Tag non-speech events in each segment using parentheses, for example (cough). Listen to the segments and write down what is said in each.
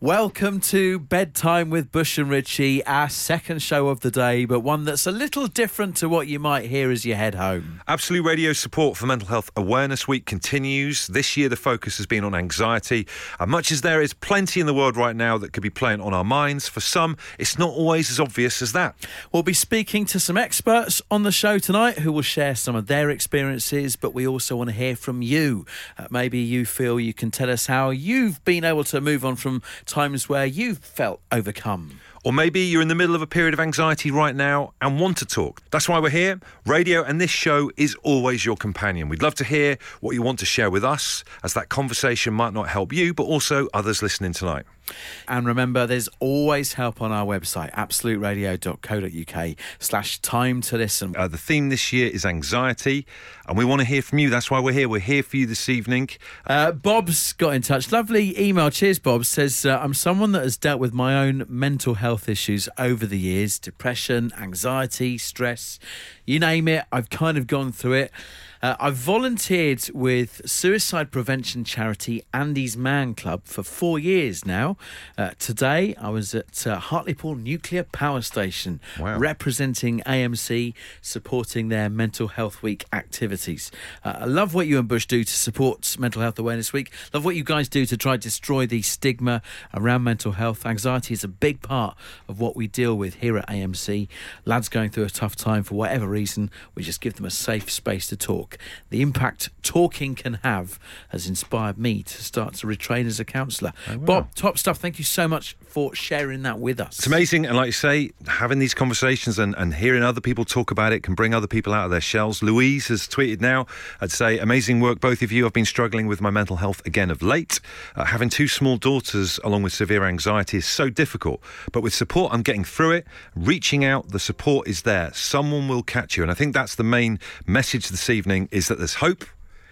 Welcome to Bedtime with Bush and Richie, our second show of the day, but one that's a little different to what you might hear as you head home. Absolute Radio support for Mental Health Awareness Week continues. This year, the focus has been on anxiety. And much as there is plenty in the world right now that could be playing on our minds, for some, it's not always as obvious as that. We'll be speaking to some experts on the show tonight who will share some of their experiences, but we also want to hear from you. Uh, maybe you feel you can tell us how you've been able to move on from times where you felt overcome. Or maybe you're in the middle of a period of anxiety right now and want to talk. That's why we're here. Radio and this show is always your companion. We'd love to hear what you want to share with us, as that conversation might not help you, but also others listening tonight. And remember, there's always help on our website, absoluteradio.co.uk slash time to listen. Uh, the theme this year is anxiety, and we want to hear from you. That's why we're here. We're here for you this evening. Uh, Bob's got in touch. Lovely email. Cheers, Bob. Says, uh, I'm someone that has dealt with my own mental health issues over the years depression, anxiety, stress, you name it. I've kind of gone through it. Uh, I've volunteered with suicide prevention charity Andy's Man Club for four years now. Uh, today, I was at uh, Hartlepool Nuclear Power Station Wow. representing AMC, supporting their Mental Health Week activities. Uh, I love what you and Bush do to support Mental Health Awareness Week. Love what you guys do to try to destroy the stigma around mental health. Anxiety is a big part of what we deal with here at AMC. Lads going through a tough time for whatever reason, we just give them a safe space to talk. The impact talking can have has inspired me to start to retrain as a counsellor. Bob, top stuff. Thank you so much for sharing that with us. It's amazing. And like you say, having these conversations and, and hearing other people talk about it can bring other people out of their shells. Louise has tweeted now, I'd say, amazing work, both of you. I've been struggling with my mental health again of late. Uh, having two small daughters along with severe anxiety is so difficult. But with support, I'm getting through it. Reaching out, the support is there. Someone will catch you. And I think that's the main message this evening is that there's hope.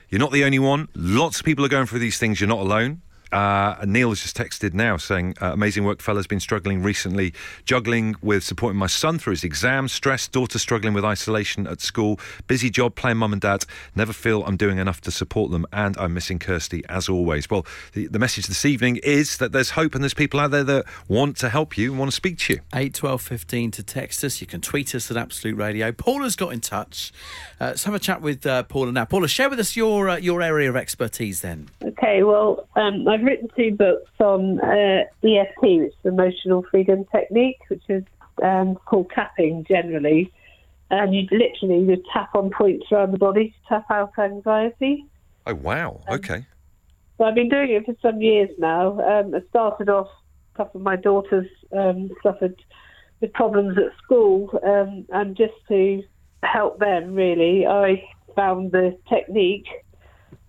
You're not the only one. Lots of people are going through these things. You're not alone. Uh, Neil has just texted now saying, uh, amazing work, fellas. Been struggling recently, juggling with supporting my son through his exams, stress, daughter struggling with isolation at school, busy job, playing mum and dad. Never feel I'm doing enough to support them, and I'm missing Kirsty as always. Well, the, the message this evening is that there's hope and there's people out there that want to help you and want to speak to you. 8 12 15 to text us. You can tweet us at Absolute Radio. Paula's got in touch. Uh, let's have a chat with uh, Paula now. Paula, share with us your uh, your area of expertise then. Okay, well, um, I've written two books on uh, EFT, which is Emotional Freedom Technique, which is um, called tapping generally. And you literally just tap on points around the body to tap out anxiety. Oh, wow. Okay. So I've been doing it for some years now. Um, I started off, a couple of my daughters um, suffered with problems at school, um, and just to help them, really, I found the technique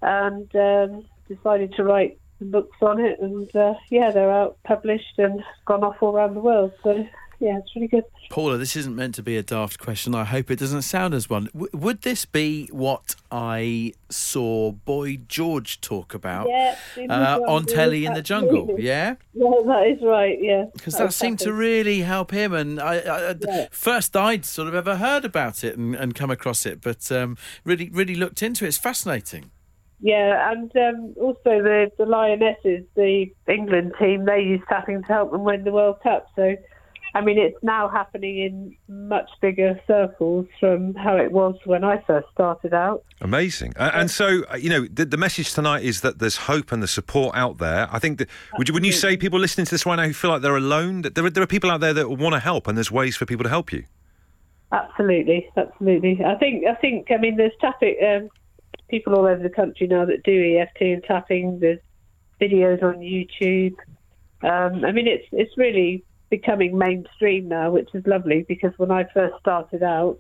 and um, decided to write some books on it. And uh, yeah, they're out published and gone off all around the world. So yeah, it's really good. Paula, this isn't meant to be a daft question. I hope it doesn't sound as one. W- would this be what I saw Boy George talk about Yeah, uh, on telly in the jungle? Yeah? (laughs) Yeah, that is right. Yeah, Because that was seemed to really help him. And I, I, Yeah. first I'd sort of ever heard about it and, and come across it, but um, really, really looked into it. It's fascinating. Yeah, and um, also the the Lionesses, the England team, they use tapping to help them win the World Cup. So, I mean, it's now happening in much bigger circles from how it was when I first started out. Amazing. Uh, and so, uh, you know, the, the message tonight is that there's hope and the support out there. I think that, would you, when you say people listening to this right now who feel like they're alone, that there are, there are people out there that want to help and there's ways for people to help you. Absolutely, absolutely. I think I think I mean there's tapping um, people all over the country now that do EFT and tapping. There's videos on YouTube. Um, I mean it's it's really becoming mainstream now, which is lovely because when I first started out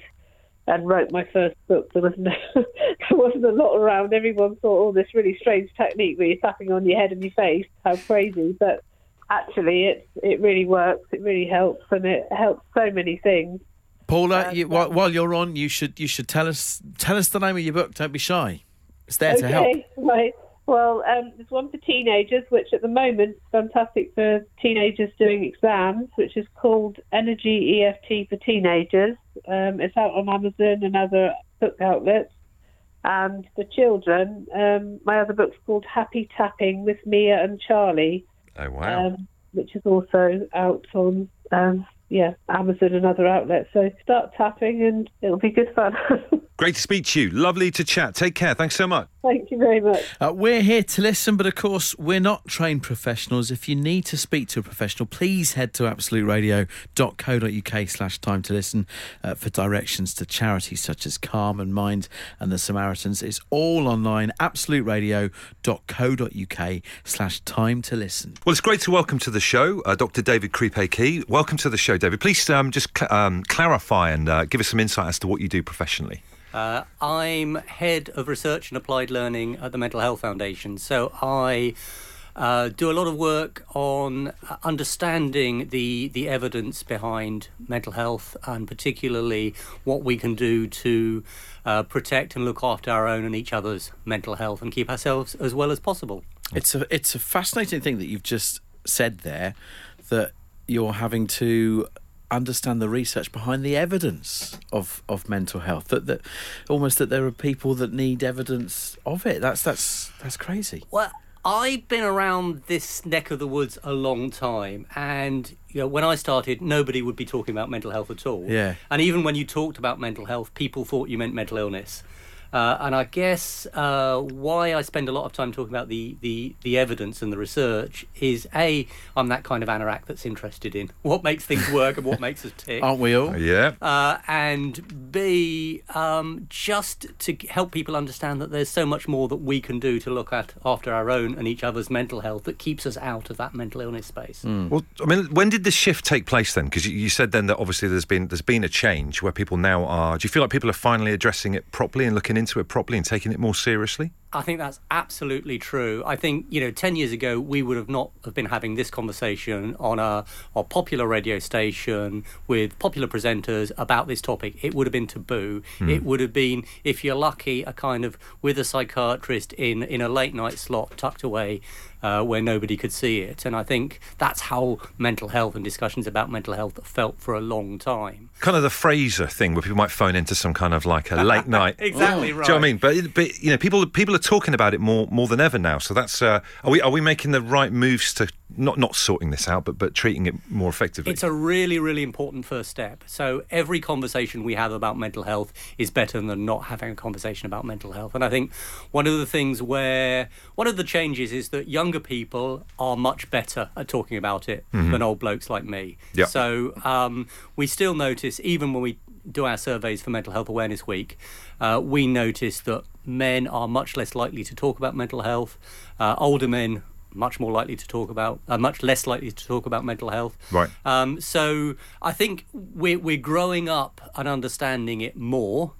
and wrote my first book, there was no, (laughs) there wasn't a lot around. Everyone thought, oh, this really strange technique where you're tapping on your head and your face. How crazy! But actually, it it really works. It really helps, and it helps so many things. Paula, you, while, while you're on, you should you should tell us tell us the name of your book. Don't be shy. It's there to help. Okay, (laughs) right. Well, um, there's one for teenagers, which at the moment is fantastic for teenagers doing exams, which is called Energy EFT for Teenagers. Um, it's out on Amazon and other book outlets. And for children, um, my other book's called Happy Tapping with Mia and Charlie. Oh, wow. Um, which is also out on um, yeah Amazon and other outlets. So start tapping, and it'll be good fun. (laughs) Great to speak to you. Lovely to chat. Take care. Thanks so much. Thank you very much. Uh, we're here to listen, but of course, we're not trained professionals. If you need to speak to a professional, please head to absoluteradio.co.uk slash time to listen uh, for directions to charities such as Calm and Mind and the Samaritans. It's all online, absoluteradio.co.uk slash time to listen. Well, it's great to welcome to the show uh, Dr. David Crepaz-Keay. Welcome to the show, David. Please um, just cl- um, clarify and uh, give us some insight as to what you do professionally. Uh, I'm head of research and applied learning at the Mental Health Foundation. So I uh, do a lot of work on understanding the the evidence behind mental health, and particularly what we can do to uh, protect and look after our own and each other's mental health, and keep ourselves as well as possible. It's a it's a fascinating thing that you've just said there that you're having to understand the research behind the evidence of, of mental health that, that almost that there are people that need evidence of it that's that's that's crazy Well, I've been around this neck of the woods a long time, and you know, when I started, nobody would be talking about mental health at all. Yeah. And even when you talked about mental health, people thought you meant mental illness. Uh, and I guess uh, why I spend a lot of time talking about the, the, the evidence and the research is A, I'm that kind of anorak that's interested in (laughs) what makes things work and what makes us tick. aren't we all Yeah. Uh, and B, um, just to help people understand that there's so much more that we can do to look at after our own and each other's mental health that keeps us out of that mental illness space. Well, I mean, when did this shift take place then? Because you, you said then that obviously there's been there's been a change where people now are. Do you feel like people are finally addressing it properly and looking into it properly and taking it more seriously? I think that's absolutely true. I think you know, ten years ago we would have not have been having this conversation on a, a popular radio station with popular presenters about this topic. It would have been taboo. Hmm. It would have been, if you're lucky, a kind of with a psychiatrist in in a late night slot tucked away. Uh, where nobody could see it, and I think that's how mental health and discussions about mental health felt for a long time. Kind of the Frasier thing where people might phone into some kind of like a late night. (laughs) Exactly right. Do you know what I mean? But, but you know, people people are talking about it more more than ever now. So that's uh, are we are we making the right moves to not not sorting this out, but but treating it more effectively? It's a really, really important first step. So every conversation we have about mental health is better than not having a conversation about mental health. And I think one of the things where one of the changes is that younger people are much better at talking about it than old blokes like me. Yep. So um, we still notice, even when we do our surveys for Mental Health Awareness Week, uh, we notice that men are much less likely to talk about mental health. Uh, older men much more likely to talk about, uh, much less likely to talk about mental health. Right. Um, so I think we're we're growing up and understanding it more.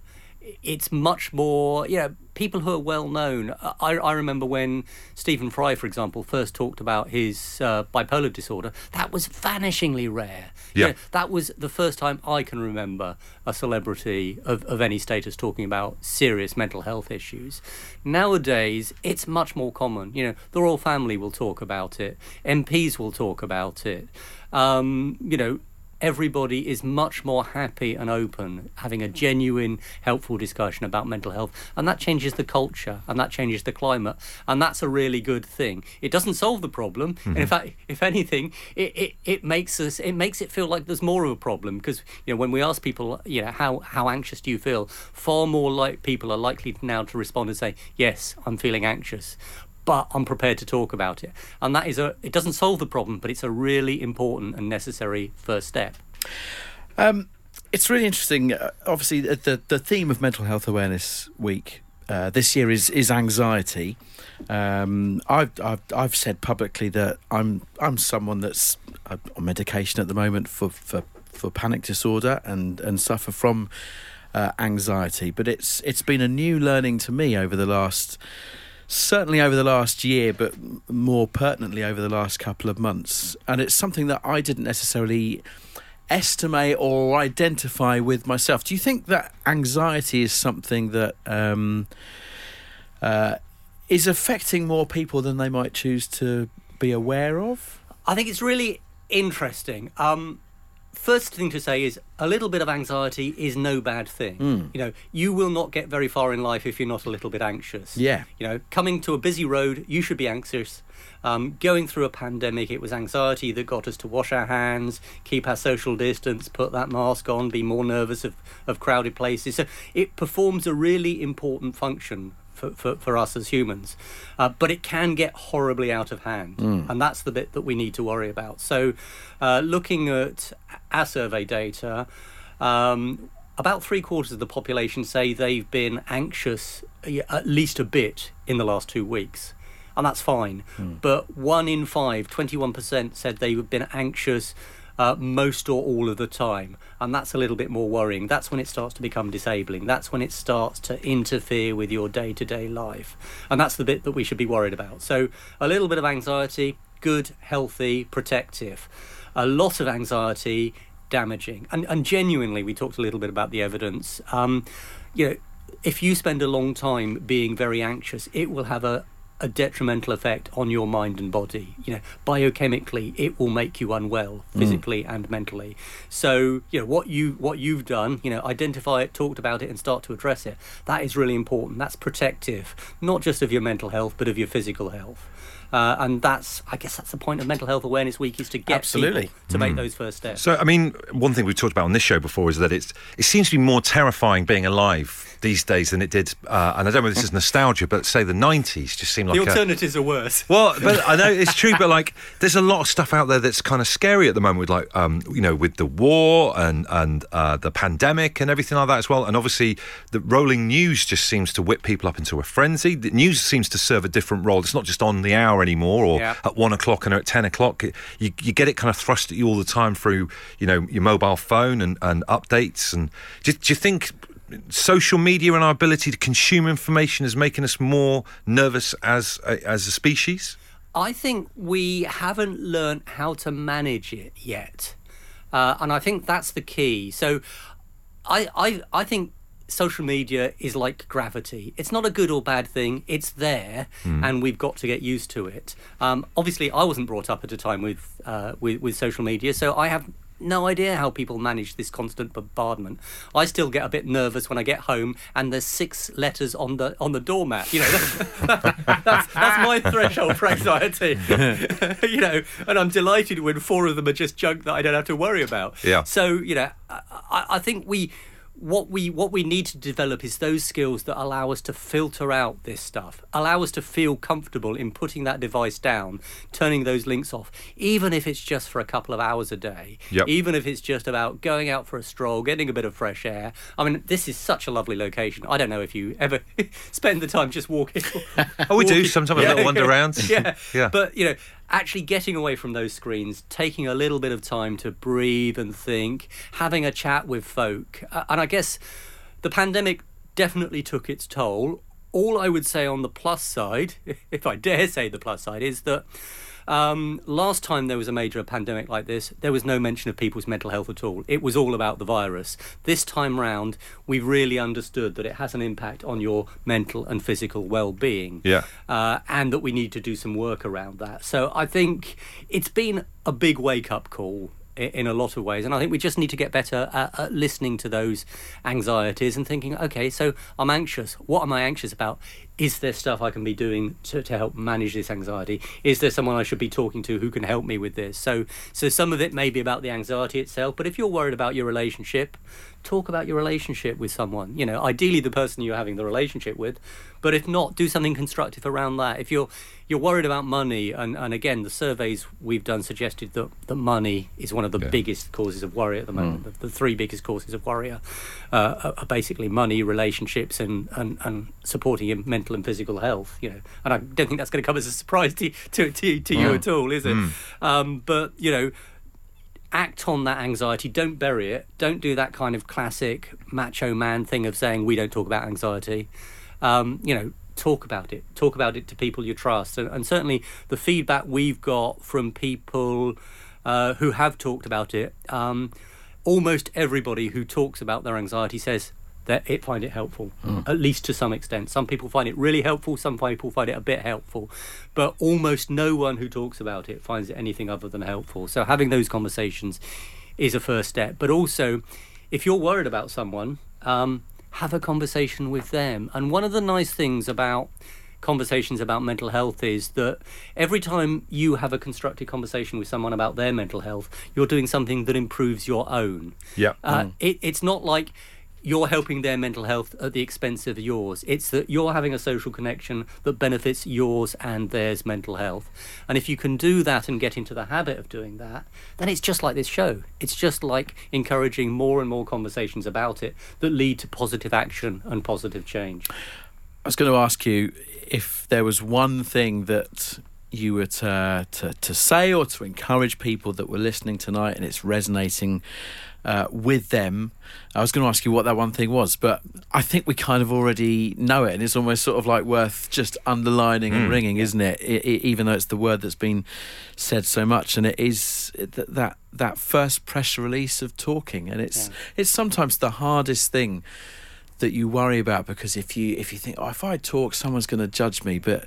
It's much more, you know, people who are well known. I, I remember when Stephen Fry, for example, first talked about his uh, bipolar disorder. That was vanishingly rare. You Yeah. know, that was the first time I can remember a celebrity of, of any status talking about serious mental health issues. Nowadays, it's much more common. You know, the royal family will talk about it, MPs will talk about it. Um, you know, everybody is much more happy and open, having a genuine, helpful discussion about mental health. And that changes the culture and that changes the climate. And that's a really good thing. It doesn't solve the problem. And in mm-hmm. fact, if anything, it, it, it makes us it makes it feel like there's more of a problem. Because you know, when we ask people, you know, how, how anxious do you feel? Far more like people are likely now to respond and say, Yes, I'm feeling anxious but I'm prepared to talk about it. And that is a it doesn't solve the problem, but it's a really important and necessary first step. Um, it's really interesting. Uh, obviously, the, the the theme of Mental Health Awareness Week uh, this year is is anxiety. Um, I've, I've I've said publicly that I'm I'm someone that's uh, on medication at the moment for for, for panic disorder and and suffer from uh, anxiety. But it's it's been a new learning to me over the last certainly over the last year, but more pertinently over the last couple of months. And it's something that I didn't necessarily estimate or identify with myself. Do you think that anxiety is something that um, uh, is affecting more people than they might choose to be aware of? I think it's really interesting. Um, first thing to say is a little bit of anxiety is no bad thing. Mm. You know, you will not get very far in life if you're not a little bit anxious. Yeah. You know, coming to a busy road, you should be anxious. Um, going through a pandemic, it was anxiety that got us to wash our hands, keep our social distance, put that mask on, be more nervous of, of crowded places. So it performs a really important function for, for, for us as humans. Uh, but it can get horribly out of hand. And that's the bit that we need to worry about. So, uh, looking at our survey data, um, about three quarters of the population say they've been anxious at least a bit in the last two weeks. And that's fine. But one in five, 21%, said they've been anxious uh, most or all of the time. And that's a little bit more worrying. That's when it starts to become disabling. That's when it starts to interfere with your day to day life. And that's the bit that we should be worried about. So, a little bit of anxiety, good, healthy, protective. A lot of anxiety, damaging. And, and genuinely, we talked a little bit about the evidence. Um, you know, if you spend a long time being very anxious, it will have a, a detrimental effect on your mind and body. You know, biochemically, it will make you unwell mm. physically and mentally. So, you know, what you what you've done, you know, identify it, talked about it, and start to address it. That is really important. That's protective, not just of your mental health, but of your physical health. Uh, and that's, I guess, that's the point of Mental Health Awareness Week is to get Absolutely. people to make those first steps. So, I mean, one thing we've talked about on this show before is that it's it seems to be more terrifying being alive these days than it did. Uh, and I don't know if this is nostalgia, but say the '90s just seemed like the a, alternatives are worse. Well, but I know it's true, but (laughs) like, there's a lot of stuff out there that's kind of scary at the moment, with like, um, you know, with the war and and uh, the pandemic and everything like that as well. And obviously, the rolling news just seems to whip people up into a frenzy. The news seems to serve a different role. It's not just on the hour anymore, or Yeah. at one o'clock and at ten o'clock. You you get it kind of thrust at you all the time through, you know, your mobile phone and and updates. And do, do you think? Social media and our ability to consume information is making us more nervous as a, as a species. I think we haven't learned how to manage it yet. Uh, and I think that's the key. So I, I, I think social media is like gravity. It's not a good or bad thing. It's there, and we've got to get used to it. Um, obviously, I wasn't brought up at a time with, uh, with with social media, so I have no idea how people manage this constant bombardment. I still get a bit nervous when I get home and there's six letters on the on the doormat. You know, (laughs) that's, that's, that's my threshold for anxiety. (laughs) you know, and I'm delighted when four of them are just junk that I don't have to worry about. Yeah. So you know, I I think we. What we what we need to develop is those skills that allow us to filter out this stuff, allow us to feel comfortable in putting that device down, turning those links off, even if it's just for a couple of hours a day, Yep. even if it's just about going out for a stroll, getting a bit of fresh air. I mean, this is such a lovely location. I don't know if you ever (laughs) spend the time just walking. Oh, (laughs) we do. walking- Sometimes a little wander around. (laughs) yeah, Yeah. But you know, actually getting away from those screens, taking a little bit of time to breathe and think, having a chat with folk, uh, and I guess the pandemic definitely took its toll. All I would say on the plus side, (laughs) if I dare say the plus side, is that. Um, last time there was a major pandemic like this, there was no mention of people's mental health at all. It was all about the virus. This time round, we've really understood that it has an impact on your mental and physical well-being Yeah. uh, and that we need to do some work around that. So I think it's been a big wake up call in a lot of ways, and I think we just need to get better at, at listening to those anxieties and thinking, okay, so I'm anxious. What am I anxious about? Is there stuff I can be doing to, to help manage this anxiety? Is there someone I should be talking to who can help me with this? So, so some of it may be about the anxiety itself, but if you're worried about your relationship, talk about your relationship with someone. You know, ideally the person you're having the relationship with, but if not, do something constructive around that. If you're you're worried about money, and, and again, the surveys we've done suggested that, that money is one of the biggest causes of worry at the moment. The, the three biggest causes of worry are, uh, are- basically money, relationships, and, and, and supporting your mental and physical health. You know, and I don't think that's going to come as a surprise to to, to, to you at all, is it? Um, but you know act on that anxiety. Don't bury it. Don't do that kind of classic macho man thing of saying we don't talk about anxiety. Um, you know, talk about it. Talk about it to people you trust. And, and certainly the feedback we've got from people uh, who have talked about it, um, almost everybody who talks about their anxiety says that it find it helpful, at least to some extent. Some people find it really helpful. Some people find it a bit helpful, but almost no one who talks about it finds it anything other than helpful. So having those conversations is a first step. But also, if you're worried about someone, um, have a conversation with them. And one of the nice things about conversations about mental health is that every time you have a constructive conversation with someone about their mental health, you're doing something that improves your own. Yeah. Uh, it, it's not like you're helping their mental health at the expense of yours. It's that you're having a social connection that benefits yours and theirs mental health. And if you can do that and get into the habit of doing that, then it's just like this show. It's just like encouraging more and more conversations about it that lead to positive action and positive change. I was going to ask you if there was one thing that you were to, to, to say or to encourage people that were listening tonight and it's resonating uh, with them. I was going to ask you what that one thing was, but I think we kind of already know it, and it's almost sort of like worth just underlining and ringing, isn't it? I- I- even though it's the word that's been said so much, and it is th- that that first pressure release of talking, and it's it's sometimes the hardest thing that you worry about because if you if you think oh if I talk someone's going to judge me but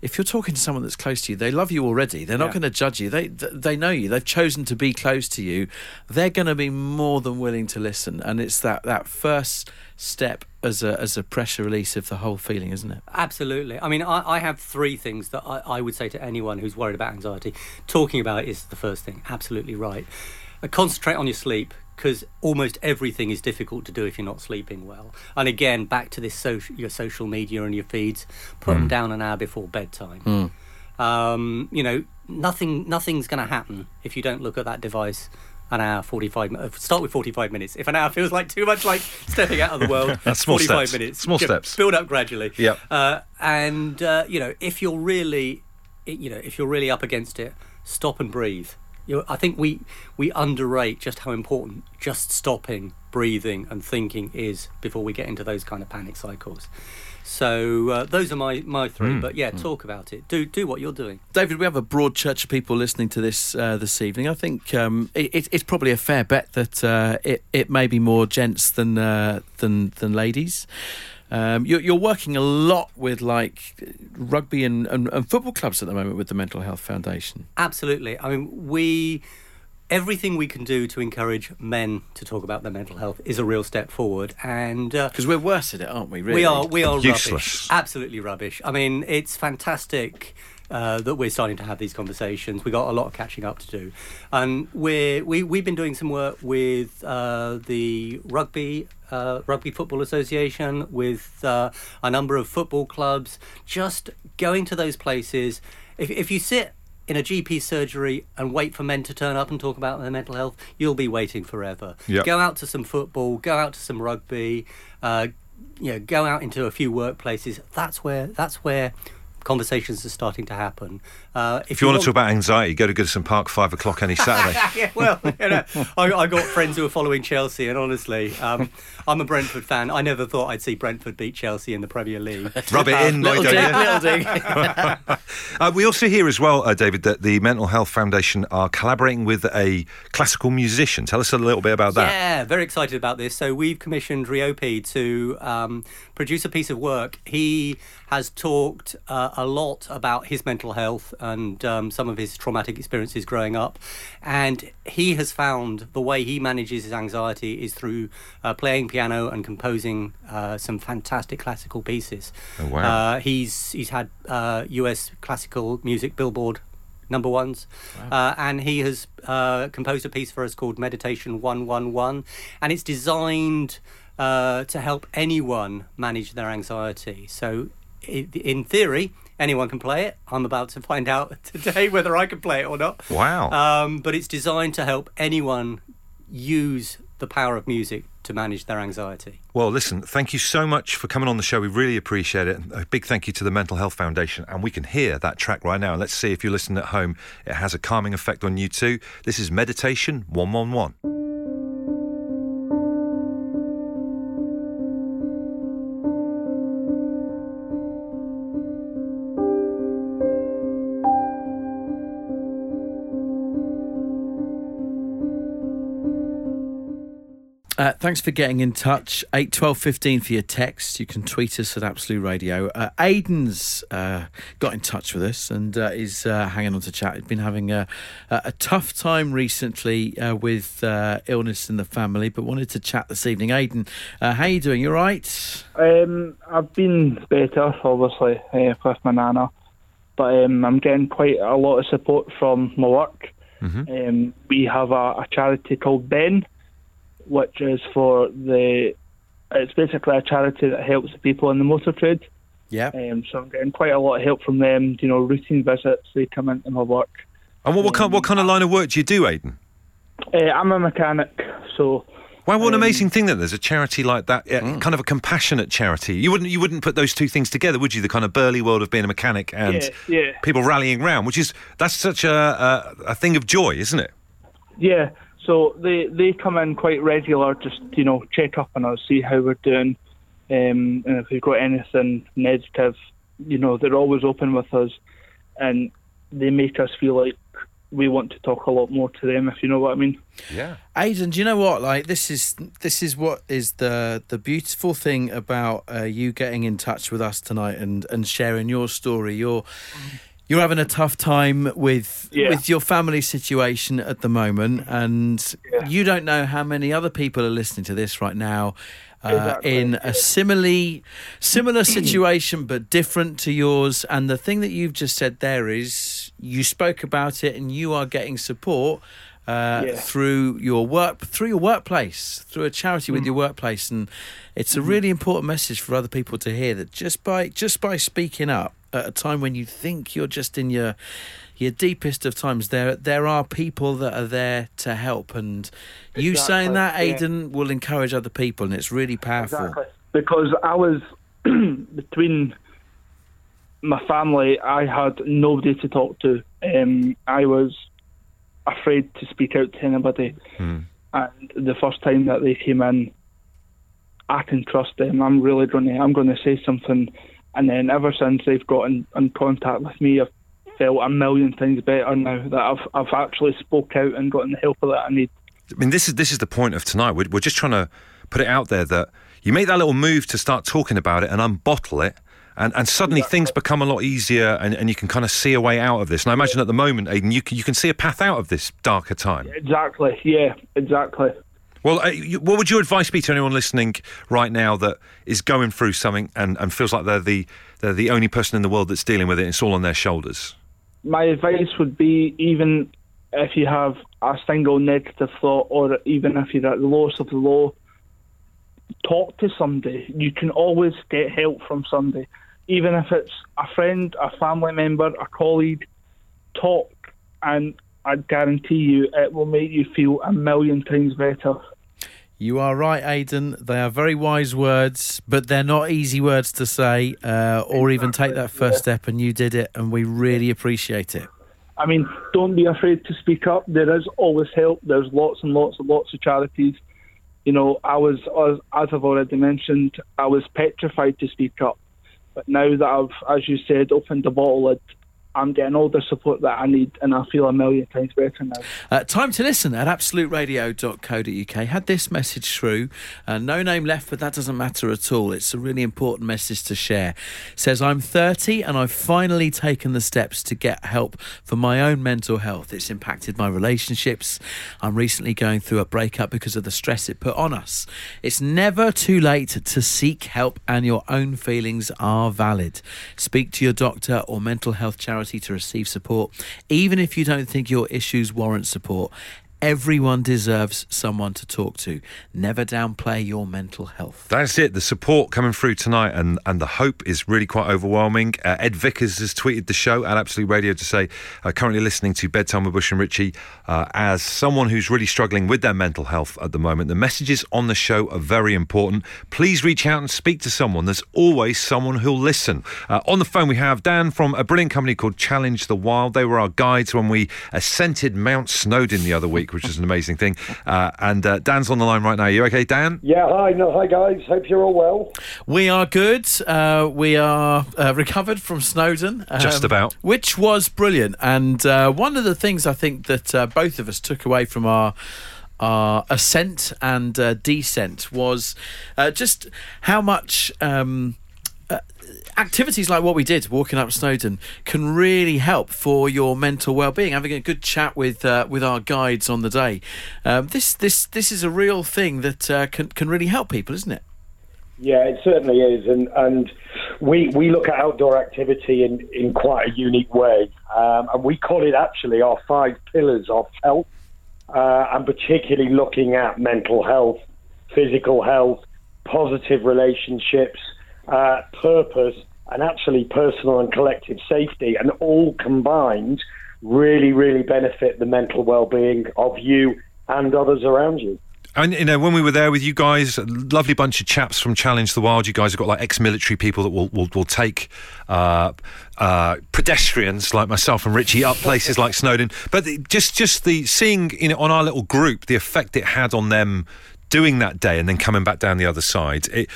if you're talking to someone that's close to you they love you already they're not Yeah. going to judge you they they know you they've chosen to be close to you they're going to be more than willing to listen and it's that that first step as a as a pressure release of the whole feeling isn't it Absolutely. I mean, I, I have three things that I, I would say to anyone who's worried about anxiety. Talking about it is the first thing. Absolutely right. Uh, concentrate on your sleep because almost everything is difficult to do if you're not sleeping well. And again, back to this social, your social media and your feeds, put them down an hour before bedtime. Um, you know, nothing nothing's going to happen if you don't look at that device an hour 45 minutes start with 45 minutes if an hour feels like too much like stepping out of the world (laughs) That's small 45 steps. minutes Small steps. build up gradually Yep. uh, and uh, you know if you're really you know if you're really up against it stop and breathe you know, I think we we underrate just how important just stopping breathing and thinking is before we get into those kind of panic cycles so uh, those are my my three but yeah talk about it do do what you're doing David, we have a broad church of people listening to this uh, this evening. I think um, it, it, it's probably a fair bet that uh, it it may be more gents than uh, than than ladies. Um, you're, you're working a lot with like rugby and, and, and football clubs at the moment with the Mental Health Foundation. Absolutely. I mean, we everything we can do to encourage men to talk about their mental health is a real step forward, and uh, Because we're worse at it, aren't we? Really? we are we are Useless. rubbish, absolutely rubbish. I mean, it's fantastic. Uh, that we're starting to have these conversations. We got a lot of catching up to do, and we're we we've been doing some work with uh, the rugby uh, Rugby Football Association, with uh, a number of football clubs. Just going to those places. If if you sit in a GP surgery and wait for men to turn up and talk about their mental health, you'll be waiting forever. Yep. Go out to some football. Go out to some rugby. Uh, you know, go out into a few workplaces. That's where that's where conversations are starting to happen. Uh, If you want to talk about anxiety, go to Goodison Park five o'clock any Saturday. (laughs) yeah, well, you know, I, I got friends who are following Chelsea, and honestly, um, I'm a Brentford fan. I never thought I'd see Brentford beat Chelsea in the Premier League. (laughs) Rub it in, little Lloyd, dig, don't you? little dig. (laughs) Uh, we also hear as well, uh, David, that the Mental Health Foundation are collaborating with a classical musician. Tell us a little bit about that. Yeah, very excited about this. So we've commissioned Riopy to um, produce a piece of work. He has talked uh, a lot about his mental health and um, some of his traumatic experiences growing up, and he has found the way he manages his anxiety is through uh, playing piano and composing uh, some fantastic classical pieces. Oh, wow. Uh, he's he's had uh, U.S. classical music Billboard number ones. Uh, and he has uh, composed a piece for us called Meditation 111. And it's designed uh, to help anyone manage their anxiety. So, in theory, anyone can play it. I'm about to find out (laughs) today whether I can play it or not. Wow. Um, but it's designed to help anyone use the power of music to manage their anxiety. Well, listen, thank you so much for coming on the show. We really appreciate it. A big thank you to the Mental Health Foundation. And we can hear that track right now. Let's see if you're listening at home. It has a calming effect on you too. This is Meditation 111. Uh, thanks for getting in touch. 8 12 15 for your text. You can tweet us at Absolute Radio. Uh, Aidan's uh, got in touch with us and uh, is uh, hanging on to chat. He's been having a, a tough time recently uh, with illness in the family, but wanted to chat this evening. Aidan, how are you doing? You all right? Um, I've been better, obviously, with my nana, but um, I'm getting quite a lot of support from my work. Mm-hmm. Um, we have a, a charity called Ben which is for the. It's basically a charity that helps the people in the motor trade. Yeah. Um, so I'm getting quite a lot of help from them. You know, routine visits. They come into my work. And what, what kind what kind of line of work do you do, Aidan? Uh, I'm a mechanic, so. Wow, what an um, amazing thing that there's a charity like that, mm. kind of a compassionate charity. You wouldn't you wouldn't put those two things together, would you? The kind of burly world of being a mechanic and yeah, yeah. people rallying round, which is that's such a, a, a thing of joy, isn't it? Yeah, so they they come in quite regular, just you know check up on us, see how we're doing, um, and if we've got anything negative, you know they're always open with us, and they make us feel like we want to talk a lot more to them, if you know what I mean. Yeah. Aidan, do you know what? Like this is this is what is the the beautiful thing about uh, you getting in touch with us tonight and and sharing your story. Your you're having a tough time with yeah. with your family situation at the moment, and yeah. you don't know how many other people are listening to this right now. Uh, exactly. in a similarly similar (clears throat) situation but different to yours and the thing that you've just said there is you spoke about it and you are getting support uh, yeah. through your work through your workplace through a charity mm. with your workplace and it's a mm-hmm. really important message for other people to hear that just by just by speaking up at a time when you think you're just in your your deepest of times there there are people that are there to help and exactly, you saying that Aidan yeah. will encourage other people and it's really powerful exactly. because I was (clears throat) between my family I had nobody to talk to um, I was afraid to speak out to anybody mm. and the first time that they came in I can trust them I'm really going to I'm going to say something and then ever since they've got in, in contact with me, I've felt a million times better now that I've I've actually spoke out and gotten the help that I need. I mean, this is this is the point of tonight. We're, we're just trying to put it out there that you make that little move to start talking about it and unbottle it. And, and suddenly exactly. things become a lot easier and, and you can kind of see a way out of this. And I imagine at the moment, Aidan, you can, you can see a path out of this darker time. Exactly. Yeah, exactly. Well, uh, you, what would your advice be to anyone listening right now that is going through something and, and feels like they're the they're the only person in the world that's dealing with it? It's all on their shoulders. My advice would be even if you have a single negative thought, or even if you're at the lowest of the low, talk to somebody. You can always get help from somebody, even if it's a friend, a family member, a colleague. Talk, and I guarantee you it will make you feel a million times better. You are right, Aidan. They are very wise words, but they're not easy words to say uh, or exactly. even take that first yeah. step, and you did it, and we really appreciate it. I mean, don't be afraid to speak up. There is always help. There's lots and lots and lots of charities. You know, I was, as, as I've already mentioned, I was petrified to speak up. But now that I've, as you said, opened the bottle lid, I'm getting all the support that I need, and I feel a million times better now. Uh, time to listen at absoluteradio.co.uk. Had this message through. Uh, no name left, but that doesn't matter at all. It's a really important message to share. It says, I'm 30 and I've finally taken the steps to get help for my own mental health. It's impacted my relationships. I'm recently going through a breakup because of the stress it put on us. It's never too late to seek help, and your own feelings are valid. Speak to your doctor or mental health charity to receive support, even if you don't think your issues warrant support. Everyone deserves someone to talk to. Never downplay your mental health. That's it. The support coming through tonight and, and the hope is really quite overwhelming. Uh, Ed Vickers has tweeted the show at Absolute Radio to say, uh, currently listening to Bedtime with Bush and Richie uh, as someone who's really struggling with their mental health at the moment. The messages on the show are very important. Please reach out and speak to someone. There's always someone who'll listen. Uh, on the phone, we have Dan from a brilliant company called Challenge the Wild. They were our guides when we ascended Mount Snowdon the other week which is an amazing thing. Uh, and uh, Dan's on the line right now. Are you okay, Dan? Yeah, hi. No, hi, guys. Hope you're all well. We are good. Uh, we are uh, recovered from Snowdon. Um, Just about. Which was brilliant. And uh, one of the things I think that uh, both of us took away from our our ascent and uh, descent was uh, just how much. Um, activities like what we did, walking up Snowdon, can really help for your mental well-being. Having a good chat with uh, with our guides on the day, um, this this this is a real thing that uh, can can really help people, isn't it? Yeah, it certainly is, and and we we look at outdoor activity in in quite a unique way, um, and we call it actually our five pillars of health, uh, and particularly looking at mental health, physical health, positive relationships, uh, purpose, and actually personal and collective safety, and all combined really really benefit the mental well-being of you and others around you. And you know, when we were there with you guys, lovely bunch of chaps from Challenge the Wild. You guys have got like ex-military people that will will, will take uh, uh, pedestrians like myself and Richie up places like Snowdon. But just just the seeing you know on our little group the effect it had on them doing that day and then coming back down the other side. It,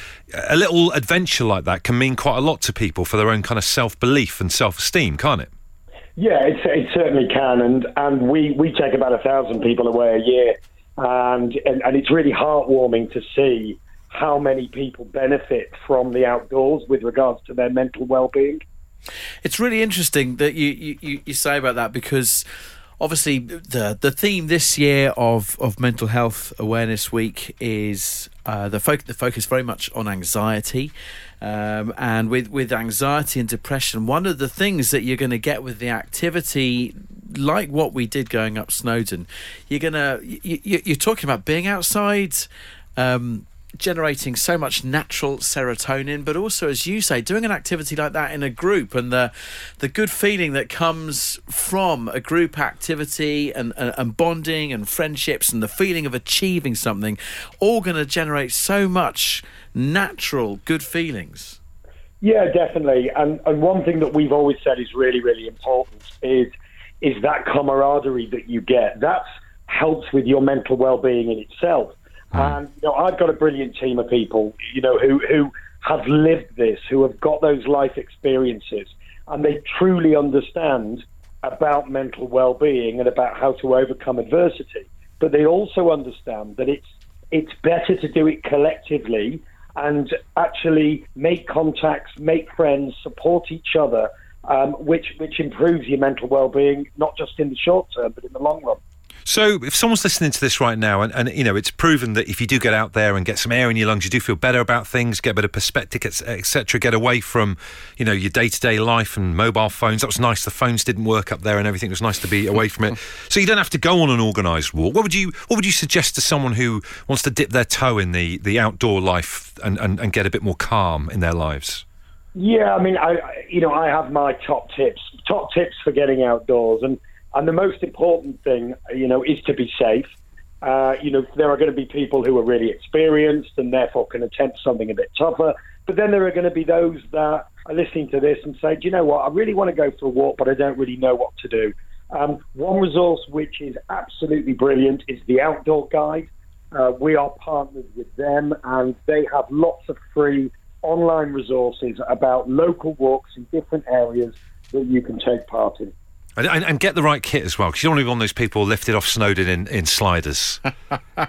a little adventure like that can mean quite a lot to people for their own kind of self belief and self esteem, can't it? Yeah, it, it certainly can, and and we we take about a thousand people away a year and, and, and it's really heartwarming to see how many people benefit from the outdoors with regards to their mental well-being. It's really interesting that you, you, you say about that because obviously the the theme this year of, of mental health awareness week is uh, the, fo- the focus very much on anxiety um, and with with anxiety and depression one of the things that you're going to get with the activity like what we did going up Snowdon, you're gonna you, you're talking about being outside. Um, generating so much natural serotonin but also as you say doing an activity like that in a group and the the good feeling that comes from a group activity and and, and bonding and friendships and the feeling of achieving something all going to generate so much natural good feelings yeah definitely and and one thing that we've always said is really really important is is that camaraderie that you get. That helps with your mental well-being in itself. Mm. And you know, I've got a brilliant team of people, you know, who who have lived this, who have got those life experiences, and they truly understand about mental well-being and about how to overcome adversity. But they also understand that it's it's better to do it collectively and actually make contacts, make friends, support each other, um, which which improves your mental well-being, not just in the short term, but in the long run. So, if someone's listening to this right now, and, and you know, it's proven that if you do get out there and get some air in your lungs, you do feel better about things, get a bit of perspective, etc. Get away from, you know, your day-to-day life and mobile phones. That was nice. The phones didn't work up there, and everything it was nice to be away from it. So you don't have to go on an organised walk. What would you What would you suggest to someone who wants to dip their toe in the the outdoor life and, and, and get a bit more calm in their lives? Yeah, I mean, I you know I have my top tips, top tips for getting outdoors, and and the most important thing, you know, is to be safe. Uh, you know, there are going to be people who are really experienced and therefore can attempt something a bit tougher. But then there are going to be those that are listening to this and say, do you know what? I really want to go for a walk, but I don't really know what to do. Um, one resource which is absolutely brilliant is the Outdoor Guide. Uh, we are partnered with them, and they have lots of free online resources about local walks in different areas that you can take part in. And, and, get the right kit as well, because you don't want to be one of those people lifted off Snowdon in, in sliders. (laughs)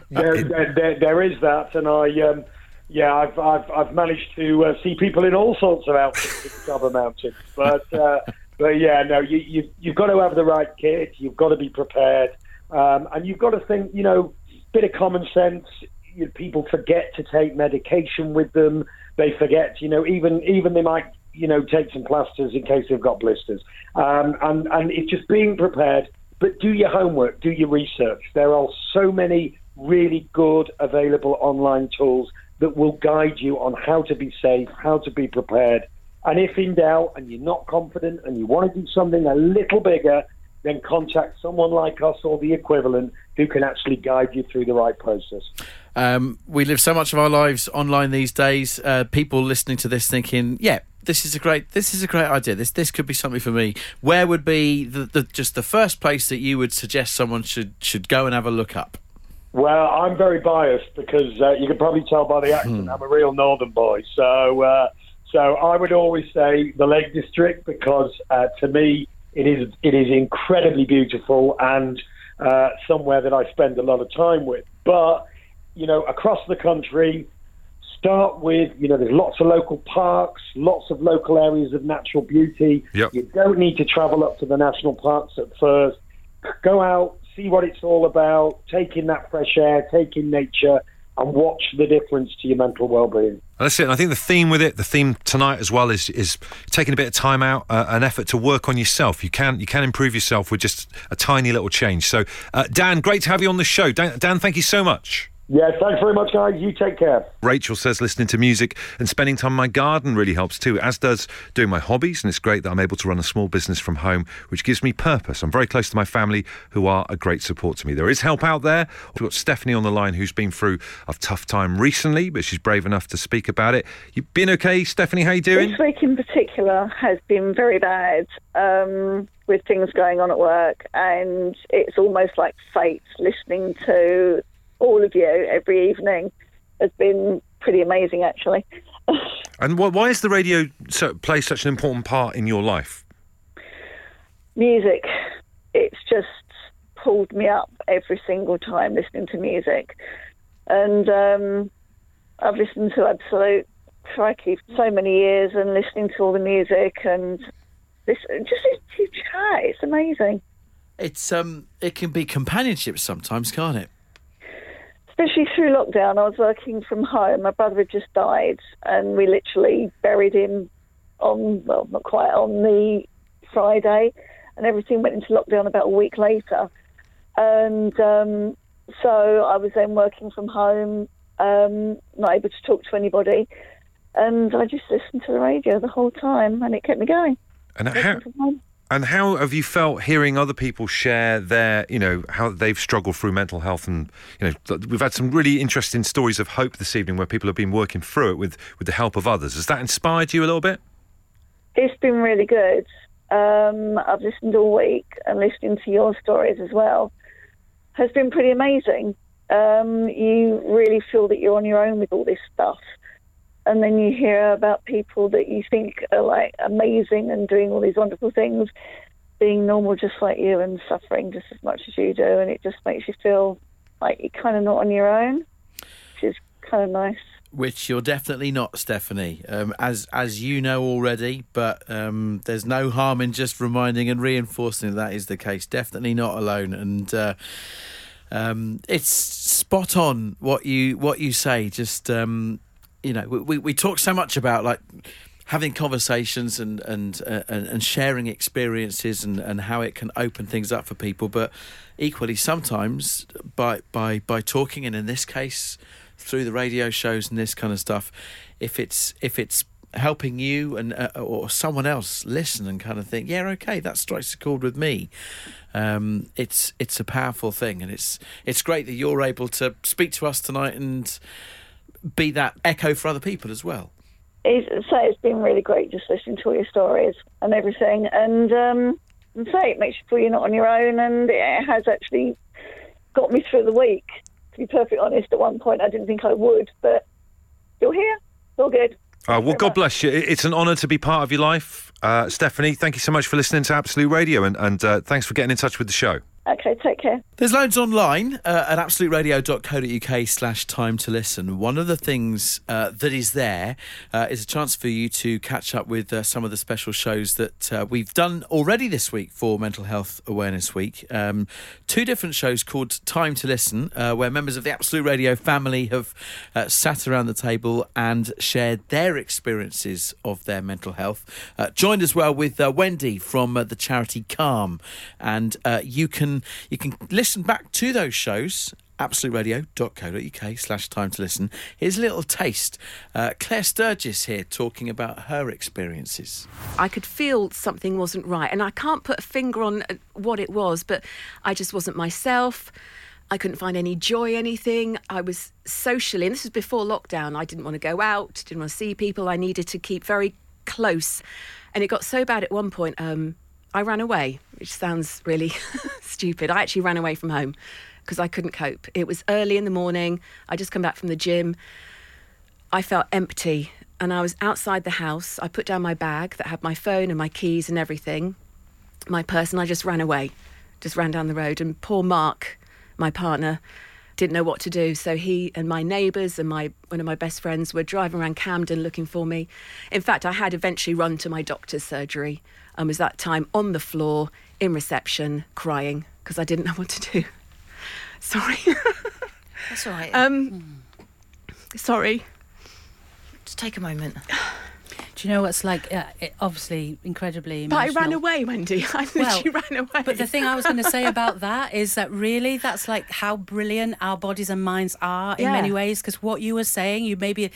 there, there, there, there is that, and I, um, yeah, I've, I've, I've managed to uh, see people in all sorts of outfits at the top of mountains. But, uh, but yeah, no, you, you, you've got to have the right kit, you've got to be prepared, um, and you've got to think, you know, bit of common sense. You know, people forget to take medication with them they forget. You know, even even they might you know take some plasters in case they've got blisters. Um, and and it's just being prepared. But do your homework, do your research. There are so many really good available online tools that will guide you on how to be safe, how to be prepared. And if in doubt and you're not confident and you want to do something a little bigger, then contact someone like us or the equivalent who can actually guide you through the right process. Um, we live so much of our lives online these days. Uh, people listening to this thinking, yeah, this is a great this is a great idea. This this could be something for me. Where would be the, the just the first place that you would suggest someone should should go and have a look up? Well, I'm very biased because uh, you can probably tell by the accent hmm. I'm a real northern boy. So uh, so I would always say the Lake District because uh, to me it is it is incredibly beautiful and uh, somewhere that I spend a lot of time with. But you know, across the country, start with you know, there's lots of local parks, lots of local areas of natural beauty. Yep. You don't need to travel up to the national parks at first. Go out, see what it's all about, take in that fresh air, take in nature, and watch the difference to your mental well-being. That's it. And I think the theme with it, the theme tonight as well, is is taking a bit of time out, uh, an effort to work on yourself. You can you can improve yourself with just a tiny little change. So, uh, Dan, great to have you on the show. Dan, Dan, thank you so much. Yeah, thanks very much, guys. You take care. Rachel says listening to music and spending time in my garden really helps too, as does doing my hobbies. And it's great that I'm able to run a small business from home, which gives me purpose. I'm very close to my family, who are a great support to me. There is help out there. We've got Stephanie on the line, who's been through a tough time recently, but she's brave enough to speak about it. You've been okay, Stephanie? How you doing? This week in particular has been very bad um, with things going on at work, and it's almost like fate listening to all of you every evening has been pretty amazing, actually. (laughs) And wh- why is the radio so, play such an important part in your life? music, it's just pulled me up every single time listening to music. And um, I've listened to Absolute, crikey, for so many years and listening to all the music and this, just listening to you chat. It's amazing. It's um, it can be companionship sometimes, can't it? Especially through lockdown, I was working from home. My brother had just died, and we literally buried him on, well, not quite on the Friday, and everything went into lockdown about a week later. And um, so I was then working from home, um, not able to talk to anybody, and I just listened to the radio the whole time, and it kept me going. And how, Working from home. And how have you felt hearing other people share their, you know, how they've struggled through mental health? And, you know, we've had some really interesting stories of hope this evening where people have been working through it with, with the help of others. Has that inspired you a little bit? It's been really good. Um, I've listened all week and listening to your stories as well has been pretty amazing. Um, you really feel that you're on your own with all this stuff. And then you hear about people that you think are like amazing and doing all these wonderful things, being normal just like you and suffering just as much as you do. And it just makes you feel like you're kind of not on your own, which is kind of nice. Which you're definitely not, Stephanie, um, as as you know already. But um, there's no harm in just reminding and reinforcing that, that is the case. Definitely not alone, and uh, um, it's spot on what you what you say. Just um, you know, we, we talk so much about like having conversations and and uh, and, and sharing experiences and, and how it can open things up for people, but equally sometimes by by by talking and in this case through the radio shows and this kind of stuff, if it's if it's helping you and uh, or someone else listen and kind of think, yeah, okay, that strikes a chord with me. Um, it's it's a powerful thing, and it's it's great that you're able to speak to us tonight and be that echo for other people as well. It's, so it's been really great just listening to all your stories and everything. And, um, and so it makes you feel you're not on your own. And it has actually got me through the week. To be perfectly honest, at one point I didn't think I would, but still here, still good. Uh, well, God much. bless you. It's an honour to be part of your life. Uh, Stephanie, thank you so much for listening to Absolute Radio and, and uh, thanks for getting in touch with the show. Okay, take care. There's loads online uh, at absoluteradio.co.uk slash time to listen. One of the things uh, that is there uh, is a chance for you to catch up with uh, some of the special shows that uh, we've done already this week for Mental Health Awareness Week. Um, two different shows called Time to Listen, uh, where members of the Absolute Radio family have sat around the table and shared their experiences of their mental health. Joined as well with Wendy from the charity Calm, and you can you can listen back to those shows. absoluteradio.co.uk slash time to listen. Here's a little taste. Uh, Claire Sturgess here talking about her experiences. I could feel something wasn't right. And I can't put a finger on uh, what it was, but I just wasn't myself. I couldn't find any joy, anything. I was socially, and this was before lockdown, I didn't want to go out, didn't want to see people. I needed to keep very close. And it got so bad at one point, um, I ran away, which sounds really (laughs) stupid. I actually ran away from home because I couldn't cope. It was early in the morning. I just come back from the gym. I felt empty and I was outside the house. I put down my bag that had my phone and my keys and everything, my purse, and I just ran away. just ran down the road. And poor Mark, my partner, didn't know what to do. So he and my neighbours and my one of my best friends were driving around Camden looking for me. In fact, I had eventually run to my doctor's surgery and was that time on the floor in reception crying because I didn't know what to do. (laughs) Sorry. (laughs) That's all right. um, sorry. Just take a moment. (sighs) Do you know what's like? Uh, it, obviously, incredibly But I ran away, Wendy. (laughs) I Well, literally ran away. But the thing I was going to say about that is that really that's like how brilliant our bodies and minds are in Yeah. many ways. Because what you were saying, you maybe,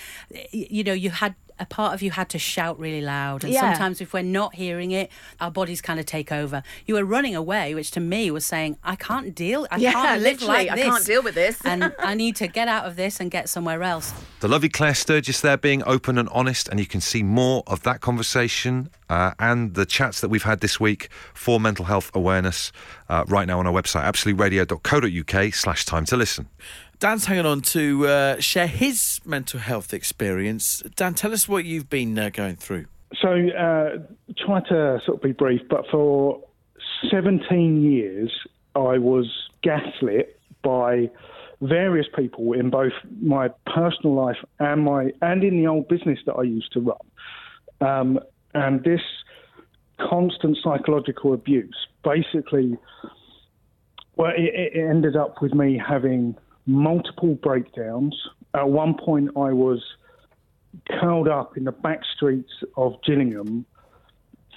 you know, you had a part of you had to shout really loud, and Yeah. sometimes if we're not hearing it, our bodies kind of take over. You were running away, which to me was saying, I can't deal. I Yeah, can't live literally, like I can't deal with this. and (laughs) I need to get out of this and get somewhere else. The lovely Claire Sturgess there being open and honest, and you can see more of that conversation uh, and the chats that we've had this week for mental health awareness uh, right now on our website, absoluteradio.co.uk slash time to listen. Dan's hanging on to uh, share his mental health experience. Dan, tell us what you've been uh, going through. So, uh, try to sort of be brief, but for 17 years, I was gaslit by various people in both my personal life and my and in the old business that I used to run. Um, and this constant psychological abuse basically, well, it, it ended up with me having multiple breakdowns. At one point, I was curled up in the back streets of Gillingham,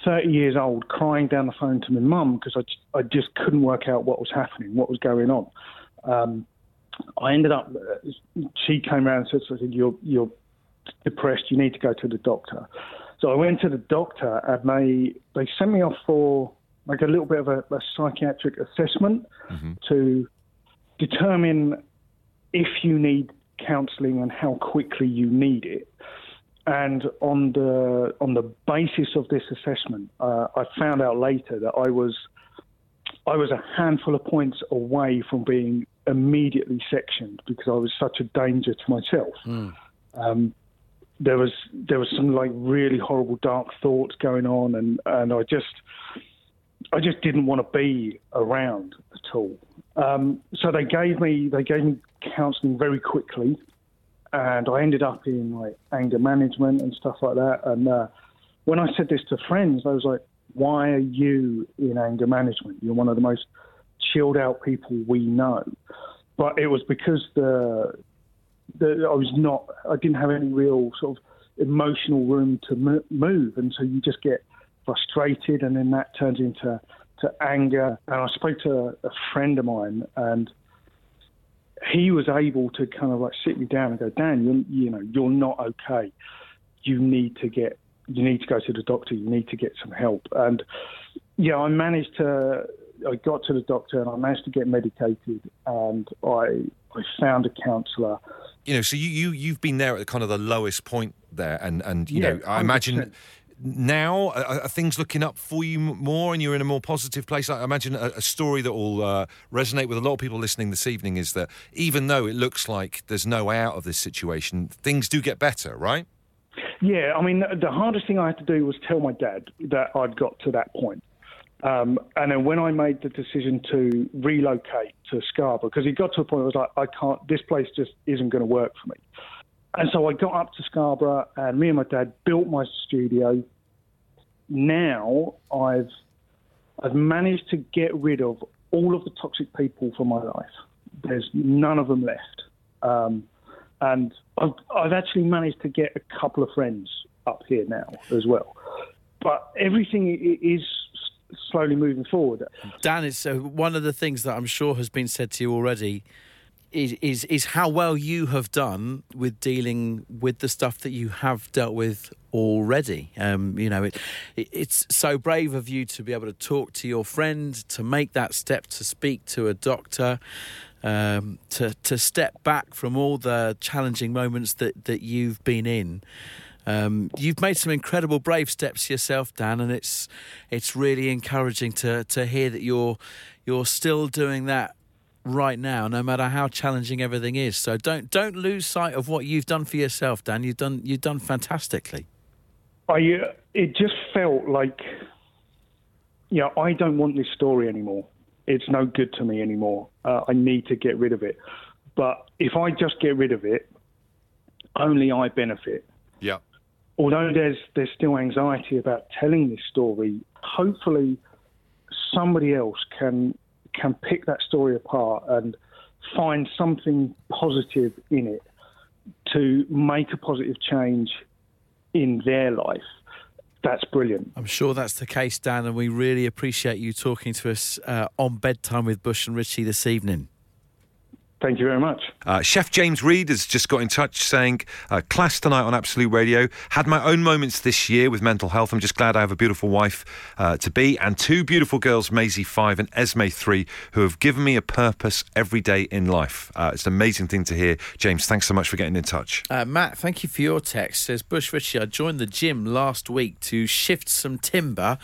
30 years old, crying down the phone to my mum because I, I just couldn't work out what was happening, what was going on. Um, I ended up, uh, she came around and said, said you're, you're depressed, you need to go to the doctor. So I went to the doctor and they, they sent me off for like a little bit of a, a psychiatric assessment to determine if you need counselling and how quickly you need it. And on the on the basis of this assessment, uh, I found out later that I was I was a handful of points away from being immediately sectioned because I was such a danger to myself. Um, there was there was some like really horrible dark thoughts going on, and and I just I just didn't want to be around at all. Um, so they gave me they gave me counselling very quickly, and I ended up in like anger management and stuff like that. And uh, when I said this to friends, I was like, "Why are you in anger management? You're one of the most chilled out people we know." But it was because the, the I was not I didn't have any real sort of emotional room to mo- move, and so you just get frustrated, and then that turns into to anger. And I spoke to a friend of mine, and he was able to kind of like sit me down and go, Dan, you're, you know, you're not okay. You need to get, you need to go to the doctor. You need to get some help. And yeah, I managed to, I got to the doctor and I managed to get medicated, and I, I found a counsellor. You know, so you, you you've been there at kind of the lowest point there, and and you Yeah, know, I imagine 100%. Now are, are things looking up for you more, and you're in a more positive place. I imagine a, a story that will uh, resonate with a lot of people listening this evening is that even though it looks like there's no way out of this situation, things do get better, right? Yeah, I mean, the hardest thing I had to do was tell my dad that I'd got to that point. Um, and then when I made the decision to relocate to Scarborough, because it got to a point where I was like, I can't, this place just isn't going to work for me. And so I got up to Scarborough, and me and my dad built my studio. Now I've I've managed to get rid of all of the toxic people from my life. There's none of them left. Um, and I've, I've actually managed to get a couple of friends up here now as well. But everything is slowly moving forward. Dan, is uh, one of the things that I'm sure has been said to you already. Is, is how well you have done with dealing with the stuff that you have dealt with already. Um, you know, it, it it's so brave of you to be able to talk to your friend, to make that step to speak to a doctor, um, to to step back from all the challenging moments that that you've been in. Um, you've made some incredible brave steps yourself, Dan, and it's it's really encouraging to to hear that you're you're still doing that right now, no matter how challenging everything is. So don't don't lose sight of what you've done for yourself, Dan. You've done you've done fantastically. I uh, it just felt like, yeah, I don't want this story anymore. It's no good to me anymore. Uh, I need to get rid of it. But if I just get rid of it, only I benefit. Yeah. Although there's there's still anxiety about telling this story, hopefully somebody else can can pick that story apart and find something positive in it to make a positive change in their life. That's brilliant. I'm sure that's the case, Dan, and we really appreciate you talking to us uh, on bedtime with Bush and Richie this evening. Thank you very much. Uh, Chef James Reed has just got in touch saying, uh, class tonight on Absolute Radio. Had my own moments this year with mental health. I'm just glad I have a beautiful wife uh, to be and two beautiful girls, Maisie 5 and Esme 3, who have given me a purpose every day in life. Uh, it's an amazing thing to hear. James, thanks so much for getting in touch. Uh, Matt, thank you for your text. Says Bush Richie, I joined the gym last week to shift some timber.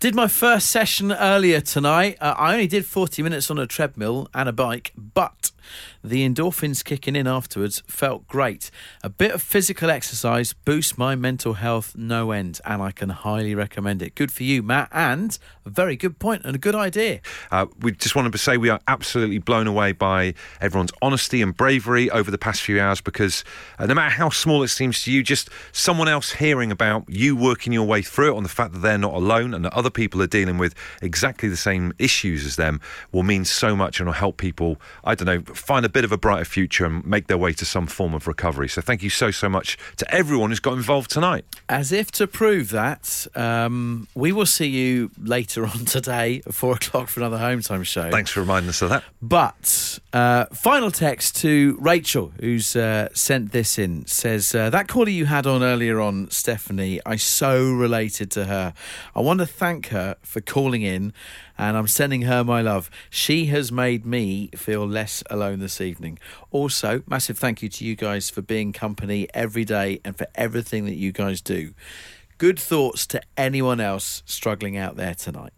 Did my first session earlier tonight. Uh, I only did 40 minutes on a treadmill and a bike, but the endorphins kicking in afterwards felt great. A bit of physical exercise boosts my mental health no end, and I can highly recommend it. Good for you, Matt, and a very good point and a good idea. Uh, we just wanted to say we are absolutely blown away by everyone's honesty and bravery over the past few hours because uh, no matter how small it seems to you, just someone else hearing about you working your way through it on the fact that they're not alone and that other people are dealing with exactly the same issues as them will mean so much and will help people, I don't know, find a bit of a brighter future and make their way to some form of recovery. So thank you so, so much to everyone who's got involved tonight. As if to prove that, um, we will see you later on (laughs) today at four o'clock for another home time show. Thanks for reminding us of that. But uh, final text to Rachel, who's uh, sent this in, says uh, that caller you had on earlier on, Stephanie. I so related to her. I want to thank her for calling in, and I'm sending her my love. She has made me feel less alone this evening. Also, massive thank you to you guys for being company every day and for everything that you guys do. Good thoughts to anyone else struggling out there tonight.